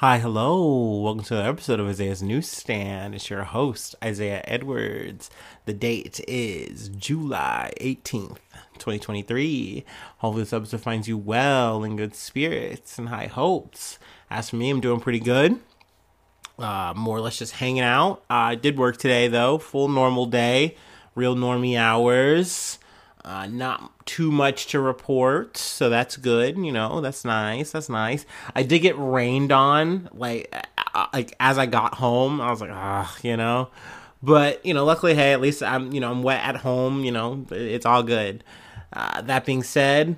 Hi, hello. Welcome to another episode of Isaiah's Newsstand. It's your host, Isaiah Edwards. The date is July 18th, 2023. Hopefully, this episode finds you well in good spirits and high hopes. As for me, I'm doing pretty good. Uh, more or less just hanging out. Uh, I did work today, though. Full normal day, real normie hours. Uh, not too much to report, so that's good. You know, that's nice. That's nice. I did get rained on, like, uh, like as I got home. I was like, ah, you know. But you know, luckily, hey, at least I'm, you know, I'm wet at home. You know, it's all good. Uh, that being said,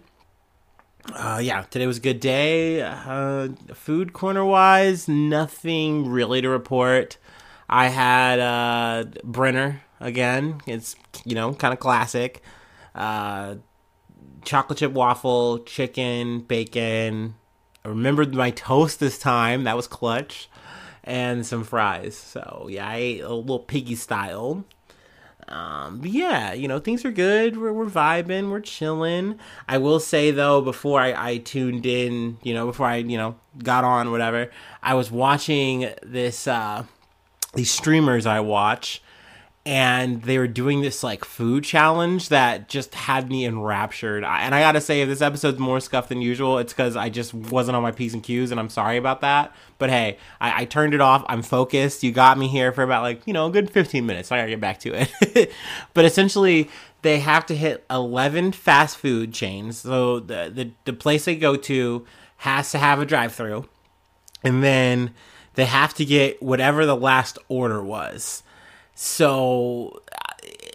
uh, yeah, today was a good day. Uh, food corner wise, nothing really to report. I had uh, Brenner again. It's you know kind of classic uh, chocolate chip waffle, chicken, bacon. I remembered my toast this time. That was clutch. And some fries. So, yeah, I ate a little piggy style. Um, but yeah, you know, things are good. We're, we're vibing, we're chilling. I will say though, before I, I tuned in, you know, before I, you know, got on, whatever, I was watching this, uh, these streamers I watch and they were doing this like food challenge that just had me enraptured. And I gotta say, if this episode's more scuffed than usual, it's because I just wasn't on my p's and q's, and I'm sorry about that. But hey, I, I, turned it off. I'm focused. You got me here for about like you know a good 15 minutes. I gotta get back to it. but essentially, they have to hit 11 fast food chains. So the the, the place they go to has to have a drive-through, and then they have to get whatever the last order was. So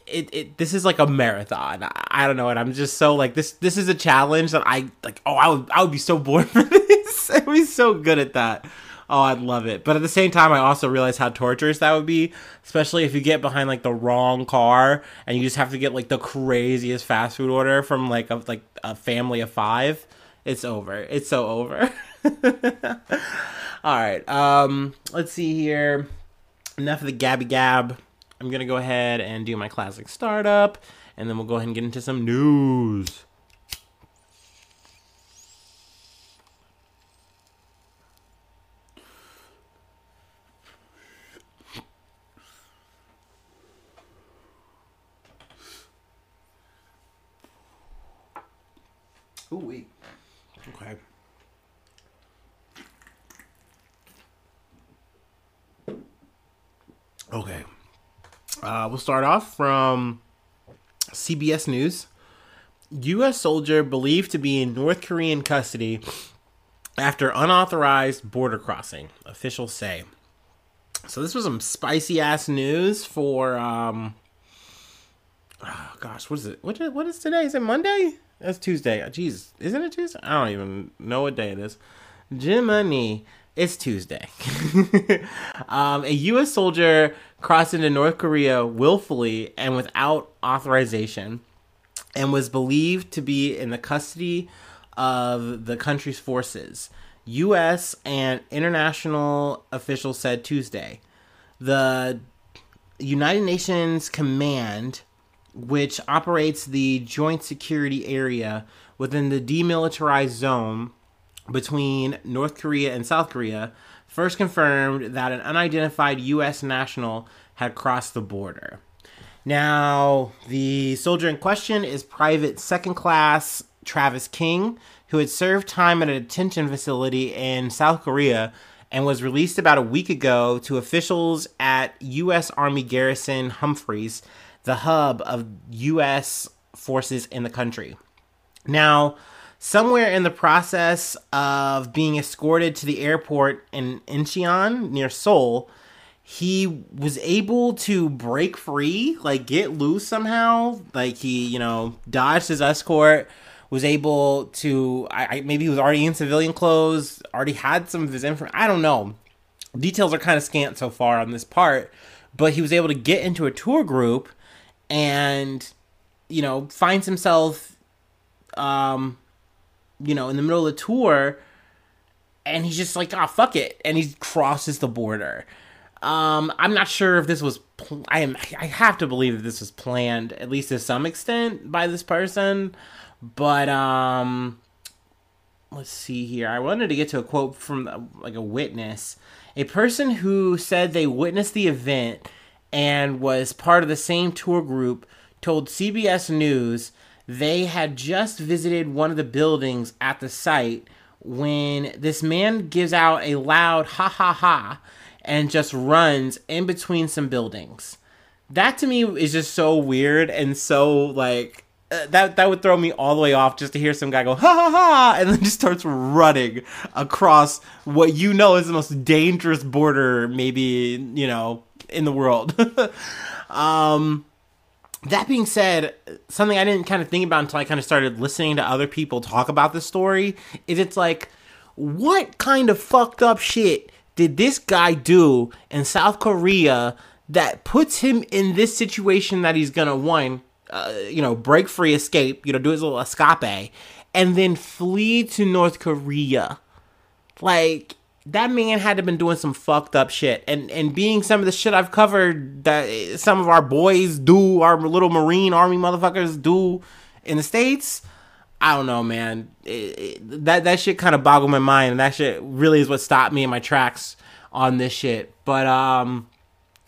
it, it this is like a marathon. I, I don't know, and I'm just so like this. This is a challenge that I like. Oh, I would I would be so bored for this. I'd be so good at that. Oh, I'd love it. But at the same time, I also realize how torturous that would be, especially if you get behind like the wrong car and you just have to get like the craziest fast food order from like a like a family of five. It's over. It's so over. All right. Um, let's see here. Enough of the gabby gab. I'm going to go ahead and do my classic startup, and then we'll go ahead and get into some news. Ooh, wait. Okay. Okay. Uh, we'll start off from CBS News. U.S. soldier believed to be in North Korean custody after unauthorized border crossing, officials say. So this was some spicy ass news for um oh gosh, what is it? What is, what is today? Is it Monday? That's Tuesday. Jeez, isn't it Tuesday? I don't even know what day it is. Jiminy. It's Tuesday. um, a U.S. soldier crossed into North Korea willfully and without authorization and was believed to be in the custody of the country's forces. U.S. and international officials said Tuesday. The United Nations Command, which operates the Joint Security Area within the demilitarized zone between North Korea and South Korea first confirmed that an unidentified U.S. national had crossed the border. Now, the soldier in question is Private Second Class Travis King, who had served time at a detention facility in South Korea and was released about a week ago to officials at U.S. Army Garrison Humphreys, the hub of U.S. forces in the country. Now, somewhere in the process of being escorted to the airport in Incheon near Seoul, he was able to break free, like get loose somehow. Like he, you know, dodged his escort, was able to. I, I maybe he was already in civilian clothes, already had some of his information. I don't know. Details are kind of scant so far on this part, but he was able to get into a tour group, and you know, finds himself um you know, in the middle of the tour, and he's just like, "Ah, oh, fuck it," and he crosses the border. Um, I'm not sure if this was. Pl- I am. I have to believe that this was planned, at least to some extent, by this person. But um, let's see here. I wanted to get to a quote from like a witness, a person who said they witnessed the event and was part of the same tour group told CBS News they had just visited one of the buildings at the site when this man gives out a loud ha ha ha and just runs in between some buildings. That to me is just so weird and so like uh, that that would throw me all the way off just to hear some guy go ha ha ha and then just starts running across what you know is the most dangerous border maybe you know in the world. um that being said, something I didn't kind of think about until I kind of started listening to other people talk about the story is it's like, what kind of fucked up shit did this guy do in South Korea that puts him in this situation that he's gonna one, uh, you know, break free, escape, you know, do his little escape, and then flee to North Korea? Like, that man had to have been doing some fucked up shit and and being some of the shit I've covered that some of our boys do, our little Marine Army motherfuckers do in the states. I don't know, man. It, it, that that shit kind of boggled my mind, and that shit really is what stopped me in my tracks on this shit. But um,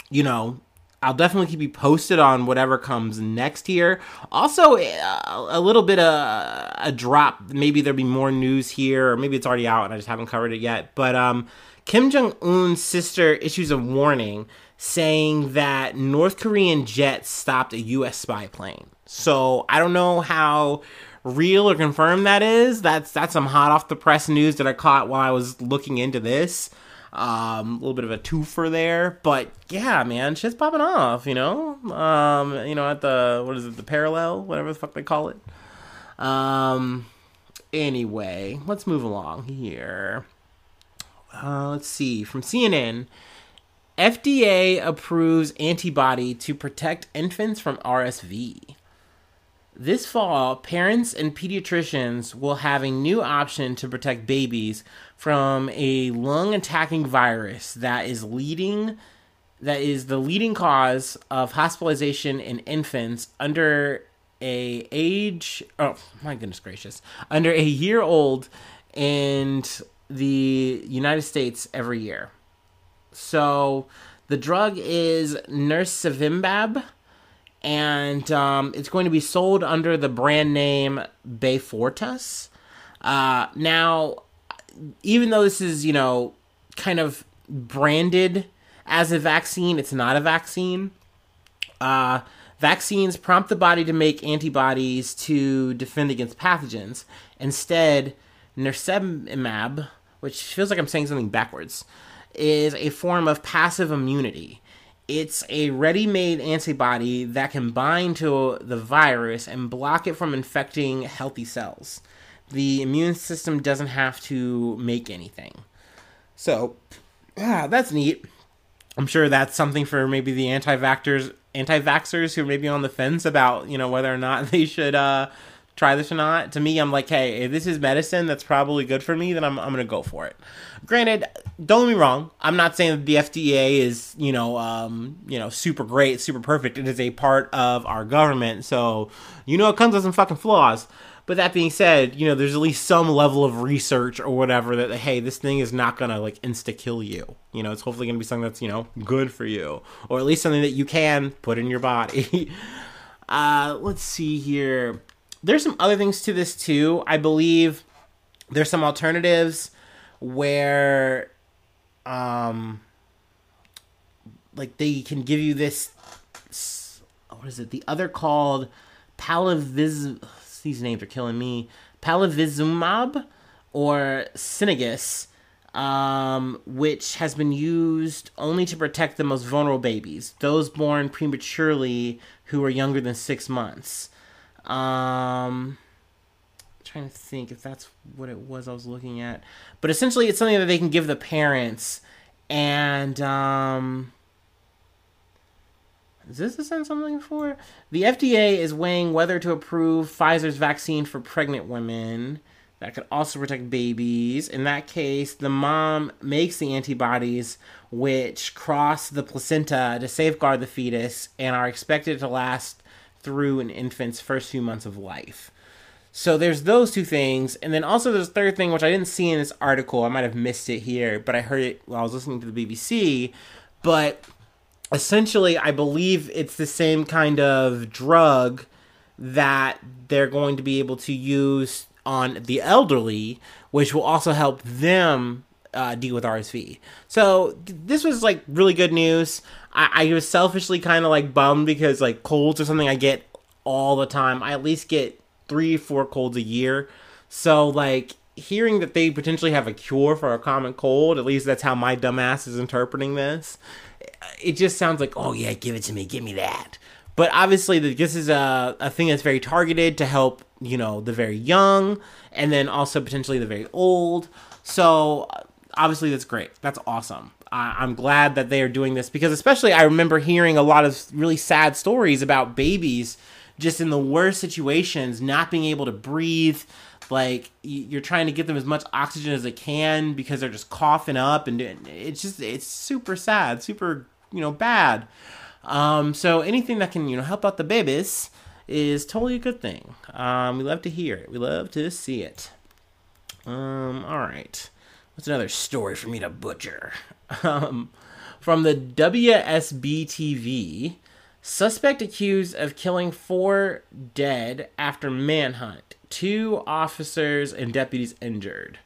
you know, I'll definitely keep you posted on whatever comes next here. Also, a little bit of a drop. Maybe there'll be more news here, or maybe it's already out and I just haven't covered it yet. But um, Kim Jong Un's sister issues a warning saying that North Korean jets stopped a U.S. spy plane. So I don't know how real or confirmed that is. That's that's some hot off the press news that I caught while I was looking into this. Um, a little bit of a twofer there, but yeah, man, shit's popping off. You know, um, you know, at the what is it, the parallel, whatever the fuck they call it. Um, anyway, let's move along here. Uh, let's see from CNN. FDA approves antibody to protect infants from RSV. This fall, parents and pediatricians will have a new option to protect babies from a lung attacking virus that is leading that is the leading cause of hospitalization in infants under a age oh my goodness gracious under a year old in the United States every year. So the drug is Nirsevimab and um, it's going to be sold under the brand name Beyfortus. Uh, now, even though this is, you know, kind of branded as a vaccine, it's not a vaccine. Uh, vaccines prompt the body to make antibodies to defend against pathogens. Instead, nirsevimab, which feels like I'm saying something backwards, is a form of passive immunity it's a ready made antibody that can bind to the virus and block it from infecting healthy cells. The immune system doesn't have to make anything. So, yeah, that's neat. I'm sure that's something for maybe the anti-vaxxers, anti-vaxxers who are maybe on the fence about, you know, whether or not they should uh, try this or not. To me, I'm like, hey, if this is medicine that's probably good for me, then I'm, I'm going to go for it. Granted, don't get me wrong. I'm not saying that the FDA is, you know, um, you know, super great, super perfect. It is a part of our government. So, you know, it comes with some fucking flaws. But that being said, you know, there's at least some level of research or whatever that, hey, this thing is not going to like insta kill you. You know, it's hopefully going to be something that's, you know, good for you. Or at least something that you can put in your body. uh, let's see here there's some other things to this too. I believe there's some alternatives where um like they can give you this what is it? The other called palaviz these names are killing me. Palivizumab or Synagis um, which has been used only to protect the most vulnerable babies, those born prematurely who are younger than six months. Um, trying to think if that's what it was I was looking at, but essentially it's something that they can give the parents, and um, is this sentence I'm looking for? The FDA is weighing whether to approve Pfizer's vaccine for pregnant women that could also protect babies. In that case, the mom makes the antibodies which cross the placenta to safeguard the fetus and are expected to last through an infant's first few months of life. So there's those two things, and then also there's a third thing which I didn't see in this article. I might have missed it here, but I heard it while I was listening to the BBC. But essentially, I believe it's the same kind of drug that they're going to be able to use on the elderly, which will also help them uh, deal with RSV. So this was like really good news. I, I was selfishly kind of like bummed because like colds are something I get all the time. I at least get three, four colds a year. So like hearing that they potentially have a cure for a common cold, at least that's how my dumbass is interpreting this. It just sounds like, oh yeah, give it to me, give me that. But obviously, this is a, a thing that's very targeted to help, you know, the very young and then also potentially the very old. So obviously, that's great. That's awesome. I, I'm glad that they are doing this because, especially, I remember hearing a lot of really sad stories about babies just in the worst situations, not being able to breathe. Like you're trying to get them as much oxygen as they can because they're just coughing up, and it's just it's super sad, super you know bad. Um, so anything that can you know help out the babies is totally a good thing. Um, we love to hear it. We love to see it. Um, all right. What's another story for me to butcher? Um, from the WSB TV, Suspect accused of killing four dead after manhunt. Two officers and deputies injured.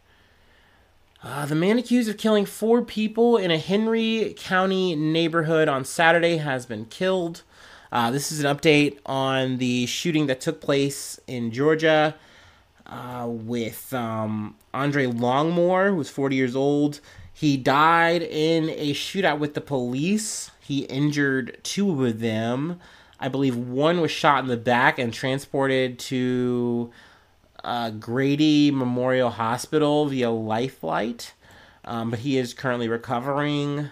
Uh, the man accused of killing four people in a Henry County neighborhood on Saturday has been killed. Uh, this is an update on the shooting that took place in Georgia uh, with um, Andre Longmore, who was 40 years old. He died in a shootout with the police. He injured two of them. I believe one was shot in the back and transported to uh, Grady Memorial Hospital via life flight, um, but he is currently recovering.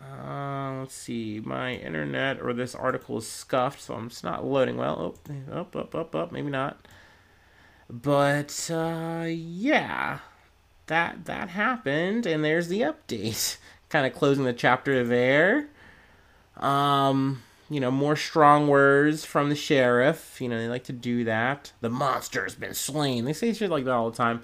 Uh, let's see, my internet or this article is scuffed, so I'm just not loading well. Oh, up, up, up, up, maybe not. But uh, yeah, that that happened, and there's the update. kind of closing the chapter there. Um, you know, more strong words from the sheriff. You know, they like to do that. The monster has been slain. They say shit like that all the time.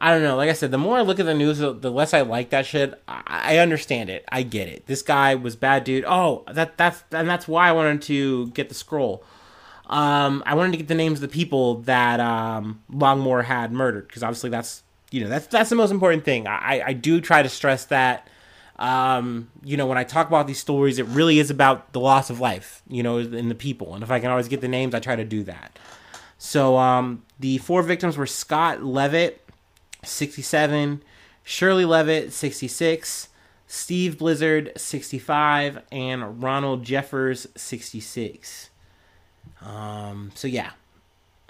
I don't know. Like I said, the more I look at the news, the less I like that shit. I, understand it. I get it. This guy was bad, dude. Oh, that that's and that's why I wanted to get the scroll. Um, I wanted to get the names of the people that um, Longmore had murdered because obviously that's you know that's that's the most important thing. I I do try to stress that um, you know, when I talk about these stories, it really is about the loss of life, you know, in the people. And if I can always get the names, I try to do that. So um, the four victims were Scott Levitt, 67, Shirley Levitt, 66, Steve Blizzard, 65, and Ronald Jeffers, 66. Um, so yeah.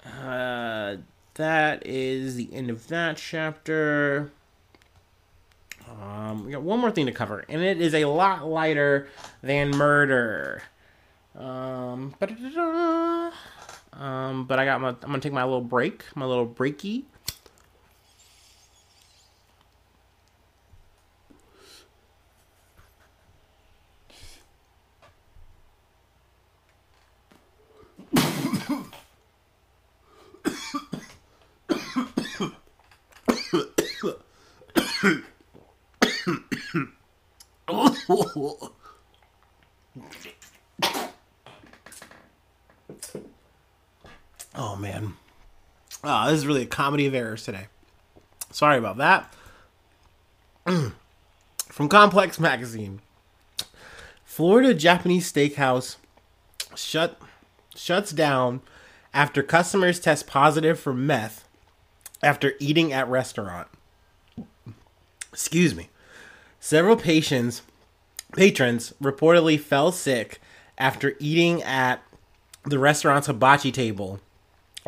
Uh, that is the end of that chapter. Um, we got one more thing to cover, and it is a lot lighter than murder. Um, um, but I got my. I'm gonna take my little break, my little breaky. oh man. This is really a comedy of errors today. Sorry about that. From Complex Magazine. Florida Japanese steakhouse shut shuts down after customers test positive for meth after eating at restaurant. Excuse me. Several patients patrons reportedly fell sick after eating at the restaurant's hibachi table,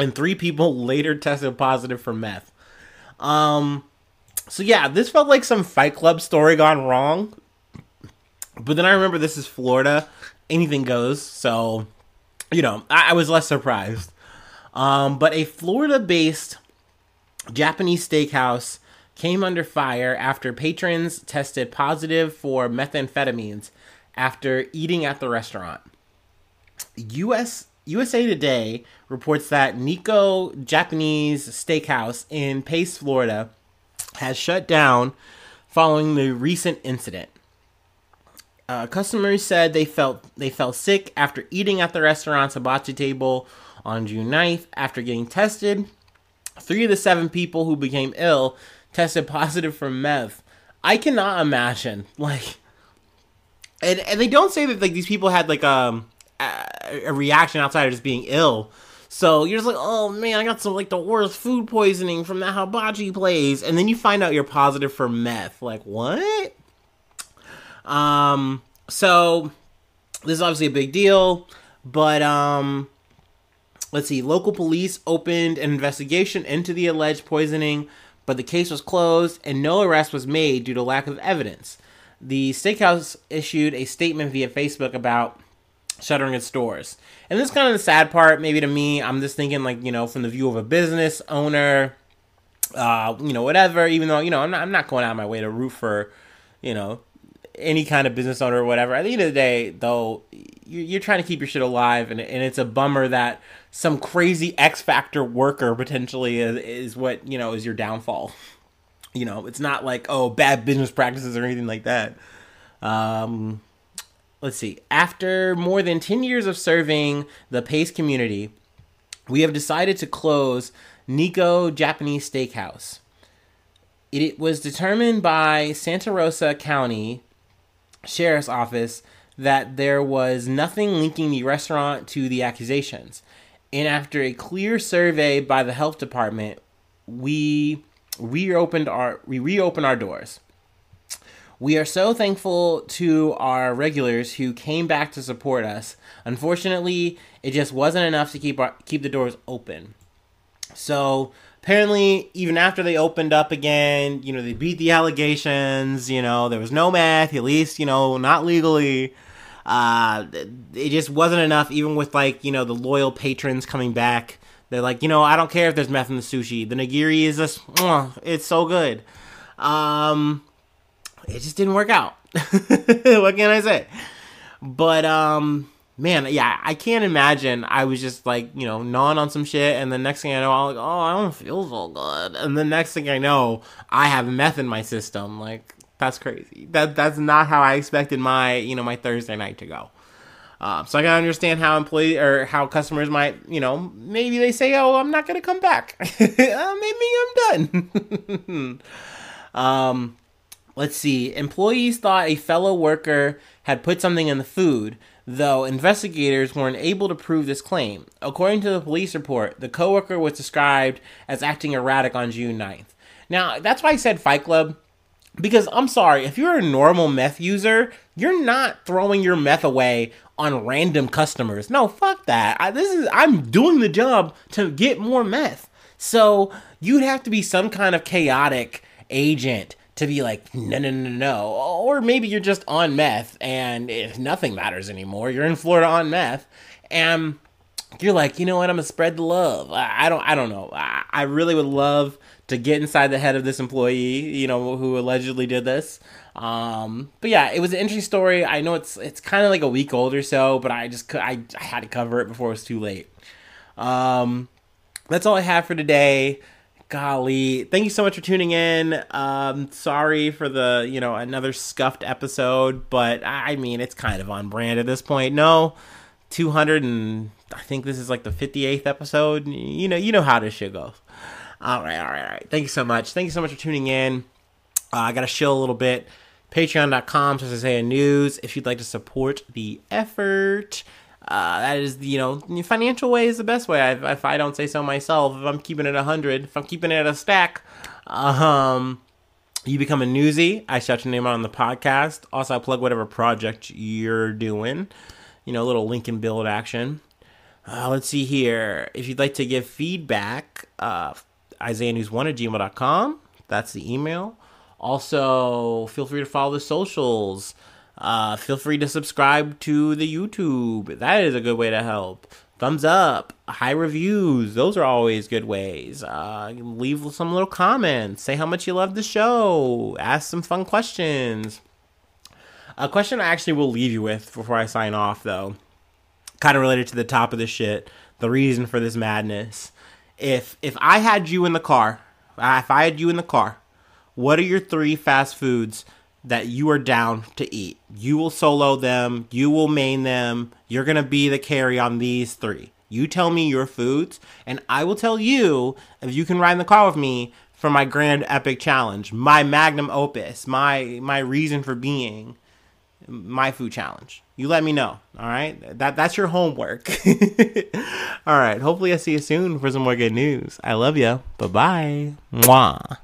and three people later tested positive for meth. Um, so yeah, this felt like some Fight Club story gone wrong. But then I remember this is Florida, anything goes. So, you know, I, I was less surprised. Um, but a Florida-based Japanese steakhouse came under fire after patrons tested positive for methamphetamines after eating at the restaurant. US USA Today reports that Nikko Japanese Steakhouse in Pace, Florida, has shut down following the recent incident. Uh, customers said they felt they fell sick after eating at the restaurant's hibachi table on June 9th after getting tested. Three of the seven people who became ill tested positive for meth. I cannot imagine like, and and they don't say that like these people had like um a, reaction outside of just being ill. So you're just like, oh man, I got some like the worst food poisoning from that hibachi place, and then you find out you're positive for meth. Like what? Um, so this is obviously a big deal, but um, let's see. Local police opened an investigation into the alleged poisoning, but the case was closed and no arrest was made due to lack of evidence. The steakhouse issued a statement via Facebook about shuttering its doors. And this is kind of the sad part, maybe to me. I'm just thinking, like, you know, from the view of a business owner, uh, you know, whatever, even though, you know, I'm not, I'm not going out of my way to root for, you know, any kind of business owner or whatever. At the end of the day, though, you're trying to keep your shit alive, and, and it's a bummer that some crazy X Factor worker potentially is, is what, you know, is your downfall. You know, it's not like, oh, bad business practices or anything like that. Um, let's see. After more than 10 years of serving the Pace community, we have decided to close Nikko Japanese Steakhouse. It was determined by Santa Rosa County Sheriff's Office that there was nothing linking the restaurant to the accusations. And after a clear survey by the health department, we reopened our we reopened our doors. We are so thankful to our regulars who came back to support us. Unfortunately, it just wasn't enough to keep our, keep the doors open. So apparently even after they opened up again you know they beat the allegations you know there was no meth at least you know not legally uh it just wasn't enough even with like you know the loyal patrons coming back they're like you know i don't care if there's meth in the sushi the nigiri is just it's so good um it just didn't work out what can i say but um man, yeah, I can't imagine. I was just like, you know, gnawing on some shit, and the next thing I know, I'm like, oh, I don't feel so good, and the next thing I know, I have meth in my system. Like, that's crazy. That that's not how I expected my, you know, my Thursday night to go. Uh, so I can understand how employee or how customers might, you know, maybe they say, "Oh, I'm not gonna come back. uh, maybe I'm done." um, let's see. Employees thought a fellow worker had put something in the food, though investigators weren't able to prove this claim. According to the police report, the coworker was described as acting erratic on June 9th. Now, that's why I said Fight Club because I'm sorry, if you're a normal meth user, you're not throwing your meth away on random customers. No, fuck that. I, this is I'm doing the job to get more meth. So, you'd have to be some kind of chaotic agent to be like, no, no, no, no. Or maybe you're just on meth and if nothing matters anymore. You're in Florida on meth and you're like, you know what? I'm gonna spread the love. I, don't, I don't know. I, I really would love to get inside the head of this employee, you know, who allegedly did this. Um, but yeah, it was an interesting story. I know it's it's kind of like a week old or so, but I just I, I had to cover it before it was too late. Um, that's all I have for today golly. Thank you so much for tuning in. Um sorry for the you know another scuffed episode but i mean it's kind of on brand at this point. No 200 and i think this is like the 58th episode. You know you know how this shit goes. All right all right all right. Thank you so much. Thank you so much for tuning in. Uh, i gotta chill a little bit. Patreon.com slash news if you'd like to support the effort uh, that is, you know, financial way is the best way. If I don't say so myself, if I'm keeping it a hundred, if I'm keeping it at a stack, um, you become a newsie. I shout your name out on the podcast. Also, I plug whatever project you're doing. You know, a little link and build action. Uh, let's see here. If you'd like to give feedback, uh, IsaiahNews1 at gmail.com. That's the email. Also, feel free to follow the socials. Uh, feel free to subscribe to the YouTube. That is a good way to help. Thumbs up, high reviews. Those are always good ways. Uh, leave some little comments. Say how much you love the show. Ask some fun questions. A question I actually will leave you with before I sign off, though, kind of related to the top of the shit, the reason for this madness. If if I had you in the car, if I had you in the car, what are your three fast foods that you are down to eat? You will solo them, you will main them, you're gonna be the carry on these three. You tell me your foods, and I will tell you if you can ride in the car with me for my grand epic challenge, my magnum opus, my my reason for being, my food challenge. You let me know. All right, that that's your homework. all right. Hopefully, I see you soon for some more good news. I love you. Bye bye. Mwah.